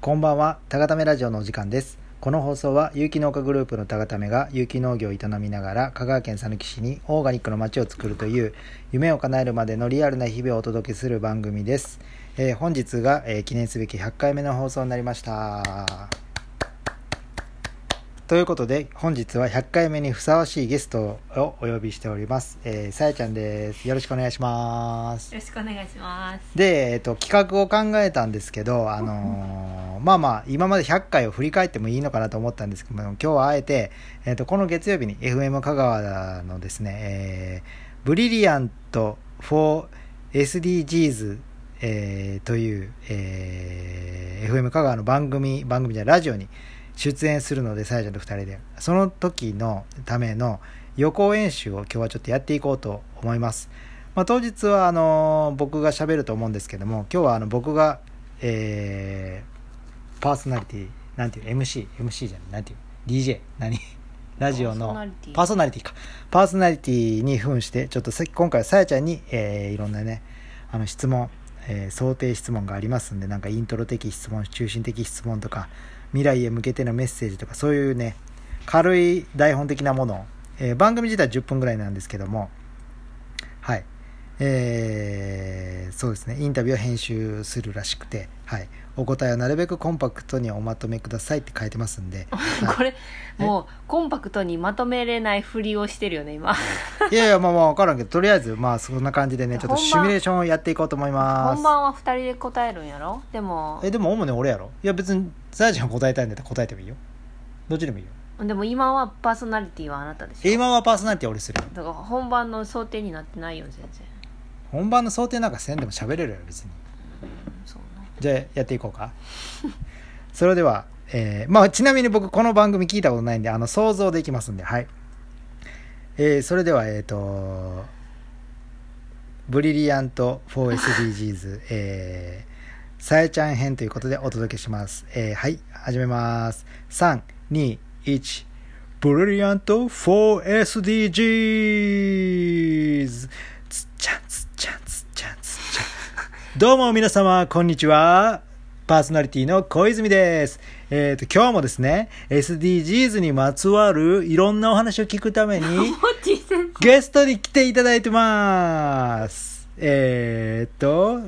こんばんは、たがためラジオのお時間です。この放送は有機農家グループのたがためが有機農業を営みながら香川県佐木市にオーガニックの街を作るという夢を叶えるまでのリアルな日々をお届けする番組です。えー本日が、えー記念すべき100回目の放送になりました。ということで本日は100回目にふさわしいゲストをお呼びしております。えーさやちゃんです。よろしくお願いします。よろしくお願いします。で、えっと、企画を考えたんですけど、あのーまあまあ今まで100回を振り返ってもいいのかなと思ったんですけども今日はあえて、えっとこの月曜日に FM 香川のですね、えーブリリアント for SDGs、えーという、えー FM 香川の番組番組じゃラジオに出演するのでさやちゃんと2人でその時のための予行演習を今日はちょっとやっていこうと思います。まあ、当日はあの僕が喋ると思うんですけども今日はあの僕が、えーパーソナリティなんていう MC MC じゃないなんていう DJ 何？ラジオのパーソナリティ。か。パーソナリティに扮してちょっとさ今回はさやちゃんに、えーいろんなねあの質問、えー想定質問がありますんでなんかイントロ的質問中心的質問とか未来へ向けてのメッセージとかそういうね軽い台本的なもの、えー番組自体10分ぐらいなんですけどもはい。えーそうですね。インタビューを編集するらしくて、はい。お答えはなるべくコンパクトにおまとめくださいって書いてますんで。は いこれもうコンパクトにまとめれないふりをしてるよね今。いやいや、まあまあわからんけど、とりあえず、まあそんな感じでね、ちょっとシミュレーションをやっていこうと思います。本番は二人で答えるんやろ？でもえ、でも主に俺やろ？いや別に、さやちゃんが答えたいんだったら答えてもいいよ。どっちでもいいよ。でも今はパーソナリティはあなたでしょ？今はパーソナリティは俺するよ。だから本番の想定になってないよ全然。本番の想定なんかせんでも喋れるよ、別に。うんそうな。じゃあやっていこうか。それでは、えーまあちなみに僕この番組聞いたことないんであの想像できますんではい、えーそれではえっ、とブリリアント 4SDGs えーさやちゃん編ということでお届けします、えーはい始めます。321ブリリアント 4SDGs つっちゃんつっちゃんつっちゃんつっちゃんどうも皆様、こんにちは。パーソナリティの小泉です。えっ、と、今日もですね、SDGs にまつわるいろんなお話を聞くために、ゲストに来ていただいてます。えっ、と、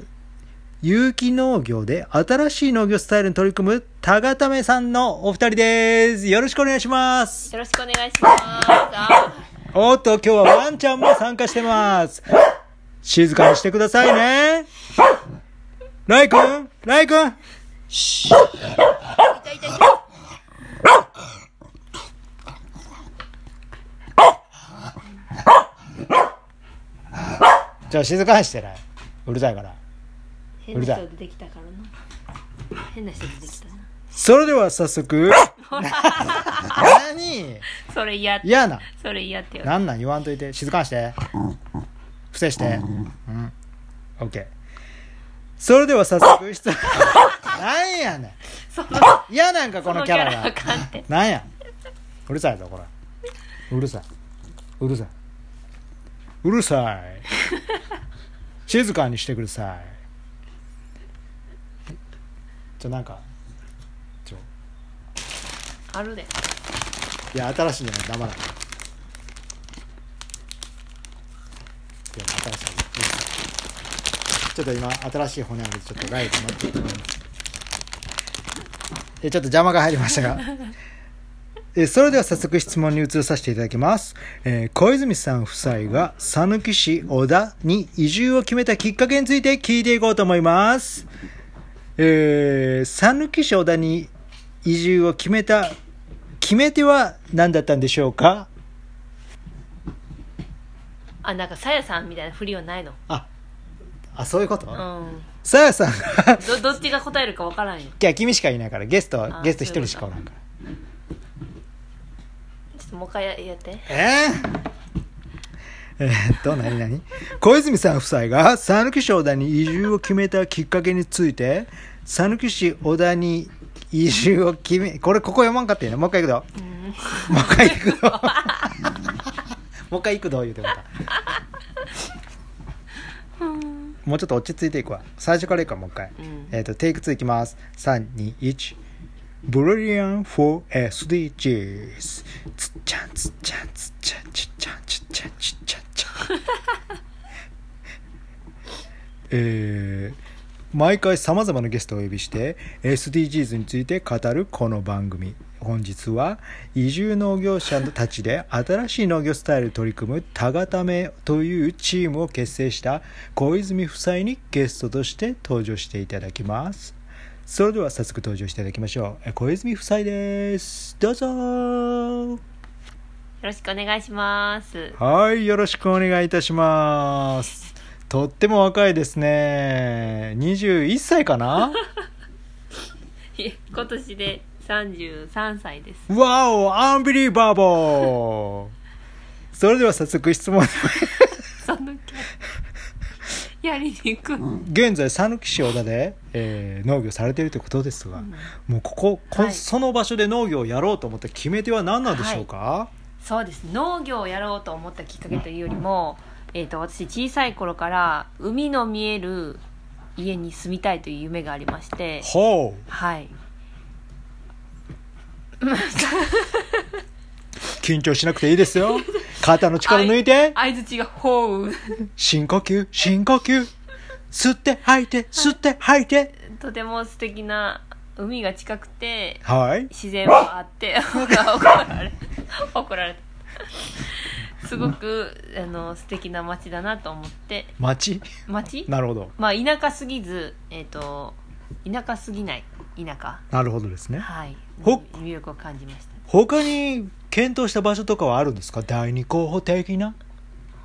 有機農業で新しい農業スタイルに取り組む、たがためさんのお二人です。よろしくお願いします。よろしくお願いします。あおっと、今日はワンちゃんも参加してます。静かにしてくださいね。ライくんライく。じゃあ静かにしてないうるさいから。変な人出てきたからな。変な人出てきたな。それでは早速。何？それ嫌って。嫌な。それ嫌ってよ。なんなん？言わんといて。静かにして。伏せして。うん。オッケー。それでは早速質問。なんやねん。嫌なんかこそのキャラが。なんや。うるさいぞこれ。うるさい。うるさい。うるさい。静かにしてください。ちょなんか。ちょ。あるで。いや新しいんじゃない黙らないいや新しいちょっと今新しい骨あるんでちょっとライト待ってえちょっと邪魔が入りましたが。えそれでは早速質問に移させていただきます、えー小泉さん夫妻が讃岐市小田に移住を決めたきっかけについて聞いていこうと思います。えー讃岐市小田に移住を決めた決め手は何だったんでしょうか？あ、なんかさやさんみたいなふりはないの？ああそういうこと？うん。さやさんがど、どっちが答えるかわからんよ。いや君しかいないからゲストはあゲスト一人しかおらんからちょっともう一回ややって。えー？えーっと何何？小泉さん夫妻が讃岐市小田に移住を決めたきっかけについて讃岐市小田に移住を決めこれここ読まんかったよねもう一回いくぞうん。もう一回いくぞ もう一回いくぞ言うてもらったもうちょっと落ち着いていくわ。最初からいくわもう一回、うん。えっ、とテイク2いきます。321ブリリアン for SDGs つっちゃんつっちゃんつっちゃんちっちゃんちっちゃんちっちゃんちゃん。えー毎回さまざまなゲストをお呼びして SDGs について語るこの番組。本日は移住農業者たちで新しい農業スタイルに取り組む「タガタメ」というチームを結成した小泉夫妻にゲストとして登場していただきます。それでは早速登場していただきましょう。え小泉夫妻です。どうぞ。よろしくお願いします。はいよろしくお願いいたしますとっても若いですね。21歳かな？今年で33歳です。わおアンビリーバーボー。それでは早速質問。やりにく。い、現在讃岐市小田で、えー農業されているということですが、もうこここ、はい。その場所で農業をやろうと思った決め手は何なんでしょうか、そうです。農業をやろうと思ったきっかけというよりも、えー、と私小さい頃から海の見える家に住みたいという夢がありまして。ほう。はい。緊張しなくていいですよ。肩の力抜いて。相づちが「ほう。深呼吸深呼吸。吸って吐いて吸って吐いて」とても素敵な海が近くてはい。自然はあって 怒られ怒られたすごくあの素敵な街だなと思って。町街？なるほど。まあ田舎すぎずえっ、と田舎すぎない田舎。なるほどですね。はい。ほ魅力を感じました。他に検討した場所とかはあるんですか？第二候補的な？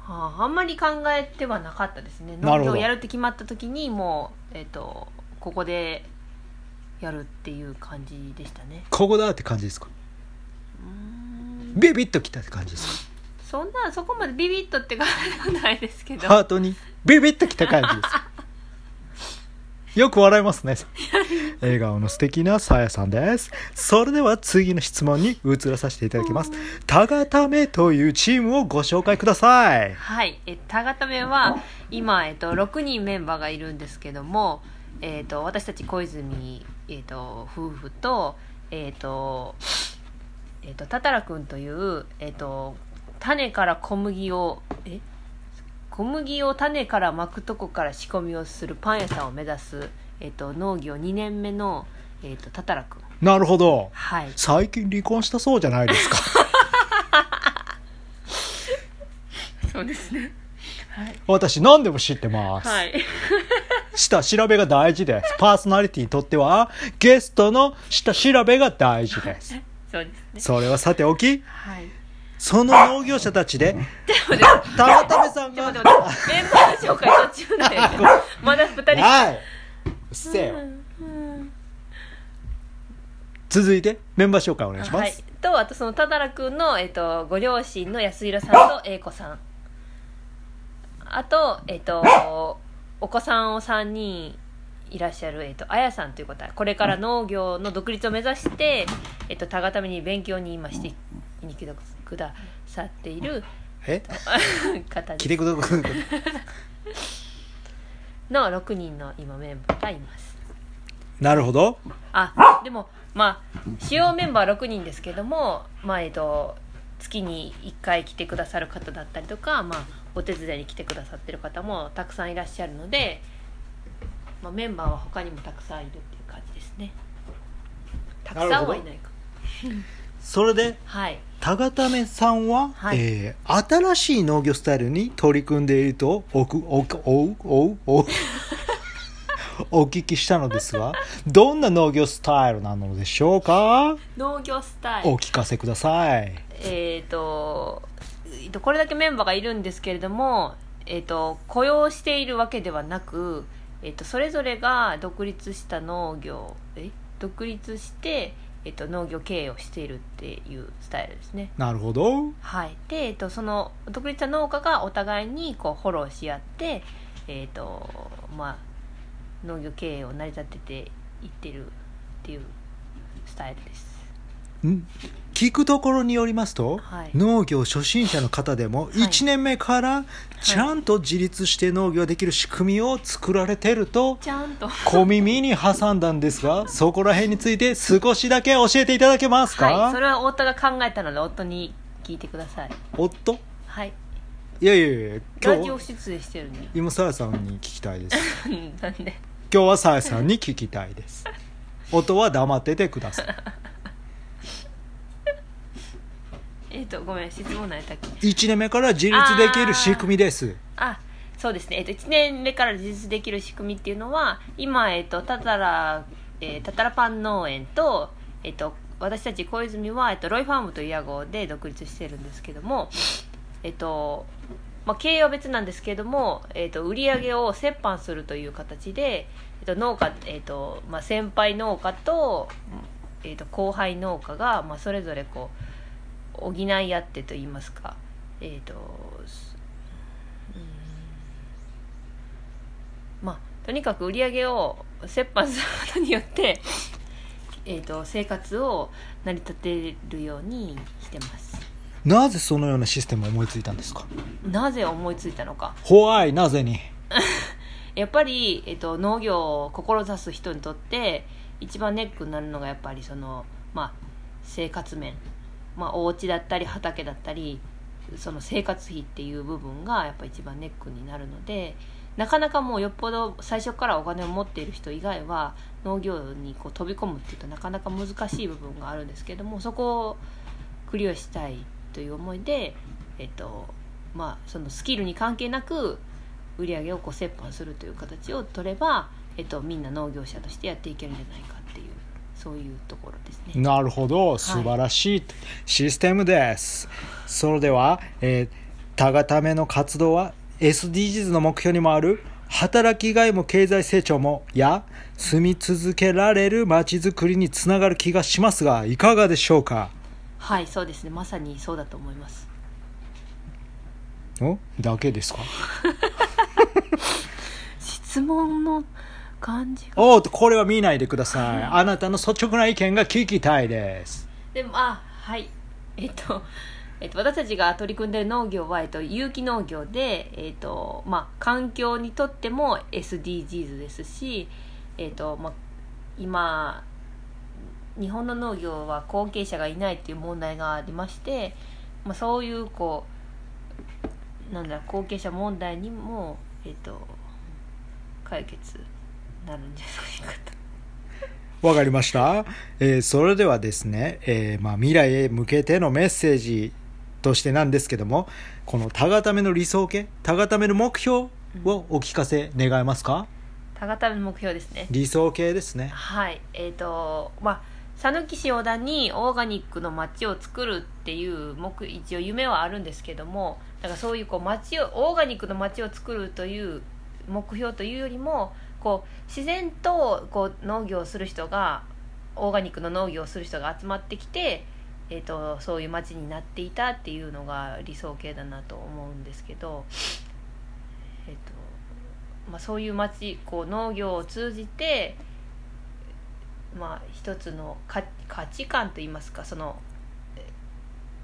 はあ、あんまり考えてはなかったですね。農業やるって決まった時にもう、えっとここでやるっていう感じでしたね。ここだって感じですか？うーん。ビビッときたって感じですそんなそこまでビビッとって感じはないですけど。かハートにビビッときた感じです。よく笑いますね。笑顔の素敵なさやさんです。それでは次の質問に移らさせていただきます。タガタメというチームをご紹介ください。はい、えタガタメは今、えっと、6人メンバーがいるんですけども、えっと、私たち小泉、えっと、夫婦と,、えっとえっと、タタラ君という、えっと、種から小麦をえ？小麦を種から巻くとこから仕込みをするパン屋さんを目指す、えっと、農業2年目の、えっと、タタラ君。なるほど。はい。最近離婚したそうじゃないですか。そうですね。私何でも知ってます、はい。下調べが大事です。パーソナリティにとってはゲストの下調べが大事です。そうですね。それはさておきはいその農業者たちででもでもタガタメさんがメンバー紹介途中でまだ二人。はい。うっせえよ。うん続いてメンバー紹介お願いしまはい。す、とあとそのただらくんの、えっとご両親の安弘さんと英子さん。あとえっとお子さんを3人いらっしゃる、えっと、あやさんという方これから農業の独立を目指して、えっと、たがために勉強に今してに来てくださっているえ？方です。来てください。の6人の今メンバーがいます。なるほど。あでもまあ主要メンバー6人ですけども、まあえっと、月に1回来てくださる方だったりとか、まあ、お手伝いに来てくださってる方もたくさんいらっしゃるので、まあ、メンバーは他にもたくさんいるっていう感じですね。たくさんはいないかそれではい。タガタメさんは、はい。えー新しい農業スタイルに取り組んでいるとおくおくおうおうおう お聞きしたのですがどんな農業スタイルなのでしょうか？農業スタイル。お聞かせください。えっ、とえーとこれだけメンバーがいるんですけれども、えー、と雇用しているわけではなく、えー、とそれぞれが独立した農業え独立して、えー、と農業経営をしているっていうスタイルですね。なるほど。はい。で、えー、とその独立した農家がお互いにこうフォローし合ってえっ、とまあ農業経営を成り立てていってるっていうスタイルです。ん聞くところによりますと、はい。農業初心者の方でもい。1年目からちゃんと自立して農業できる仕組みを作られてるとちゃんと。小耳に挟んだんですが そこら辺について少しだけ教えていただけますか、はい。それは夫が考えたので夫に聞いてください。夫？はい。いやいやいやラジオ今日今さやさんに聞きたいです。なんで？今日はさやさんに聞きたいです。音は黙っててくださいえっ、とごめん質問何やったっけ？1年目から自立できる仕組みです。あそうですね、えっと1年目から自立できる仕組みっていうのは今、えっとタタラ、えータタラパン農園と、えっと私たち小泉は、えっとロイファームという屋号で独立してるんですけども、えっとまあ、経営は別なんですけども、えっと売り上げを折半するという形で、えっと農家、えっとまあ、先輩農家と,、えっと後輩農家が、まあ、それぞれこう補い合ってといいますか、えっとまあ、とにかく売り上げを折半することによって、えー、と生活を成り立てるようにしてます。なぜそのようなシステムを思いついたんですか？なぜ思いついたのか。ホワイなぜに？やっぱり、えー、と農業を志す人にとって一番ネックになるのがやっぱりその、まあ、生活面、まあ、お家だったり畑だったりその生活費っていう部分がやっぱ一番ネックになるのでなかなかもうよっぽど最初からお金を持っている人以外は農業にこう飛び込むっていうとなかなか難しい部分があるんですけどもそこをクリアしたいという思いで、えっとまあ、そのスキルに関係なく売り上げをこう折半するという形を取れば、えっと、みんな農業者としてやっていけるんじゃないかっていうそういうところですね。なるほど。素晴らしいシステムです、それでは、えー、たがための活動は SDGs の目標にもある働きがいも経済成長もや住み続けられる街づくりにつながる気がしますがいかがでしょうか？はいそうですね。まさにそうだと思います。お？だけですか？質問の感じが。おっとこれは見ないでください。あなたの率直な意見が聞きたいです。でもあはい。えっとえっと、私たちが取り組んでいる農業は、えっと、有機農業で、えっとまあ、環境にとっても SDGs ですし、えっとまあ、今日本の農業は後継者がいないっていう問題がありまして、まあ、そういうこうなんだ後継者問題にも、えっと、解決なるんじゃないかと。わかりました、えーそれではですね、えーまあ、未来へ向けてのメッセージとしてなんですけどもこのタガタメの理想形タガタメの目標をお聞かせ願えますか、田形の目標ですね。理想形ですね。はい。えっ、とまあ讃岐市小田にオーガニックの街を作るっていう目一応夢はあるんですけどもだからそういうこう街をオーガニックの街を作るという目標というよりもこう自然とこう農業をする人がオーガニックの農業をする人が集まってきて、えー、とそういう街になっていたっていうのが理想形だなと思うんですけど、えーとまあ、そういう街こう農業を通じてまあ、一つの価価値観といいますかその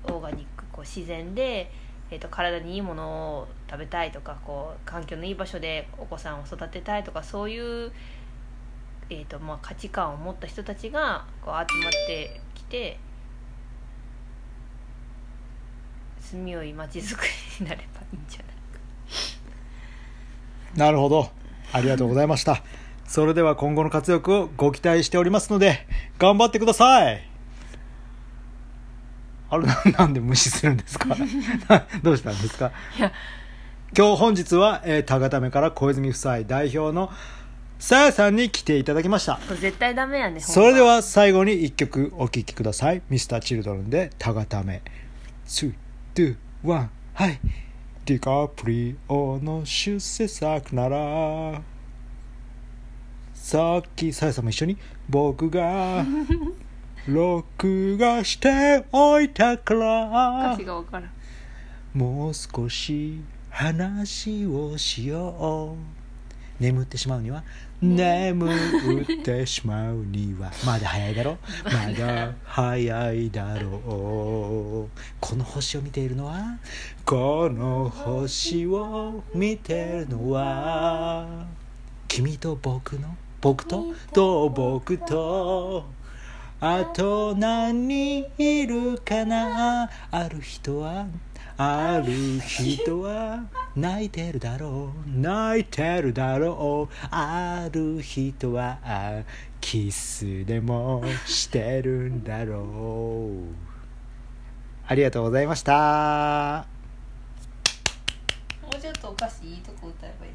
オーガニックこう自然で、えー、と体にいいものを食べたいとかこう環境のいい場所でお子さんを育てたいとかそういう、えーとまあ、価値観を持った人たちがこう集まってきて住みよい街づくりになればいいんじゃないか。なるほど。ありがとうございました。それでは今後の活躍をご期待しておりますので頑張ってください。あれな なんで無視するんですか？どうしたんですか？いや。今日本日は、えー、高ためから小泉夫妻代表のさやさんに来ていただきました。これ絶対ダメやねそれでは最後に一曲お聴きください。Mr.Children で「たがため」3、2、1はい。ディカプリオの出世作ならさっきさやさんも一緒に僕が録画しておいたから。歌詞が分からん。もう少し話をしよう。眠ってしまうには眠ってしまうには。まだ早いだろ？まだ。早いだろう。この星を見ているのは？この星を見てるのは？君と僕の？僕と？と僕と？あと何人いるかな？ある人はある人は泣いてるだろう。泣いてるだろう。ある人はキスでもしてるんだろう。ありがとうございました。もうちょっとお菓子いいとこ歌えばいい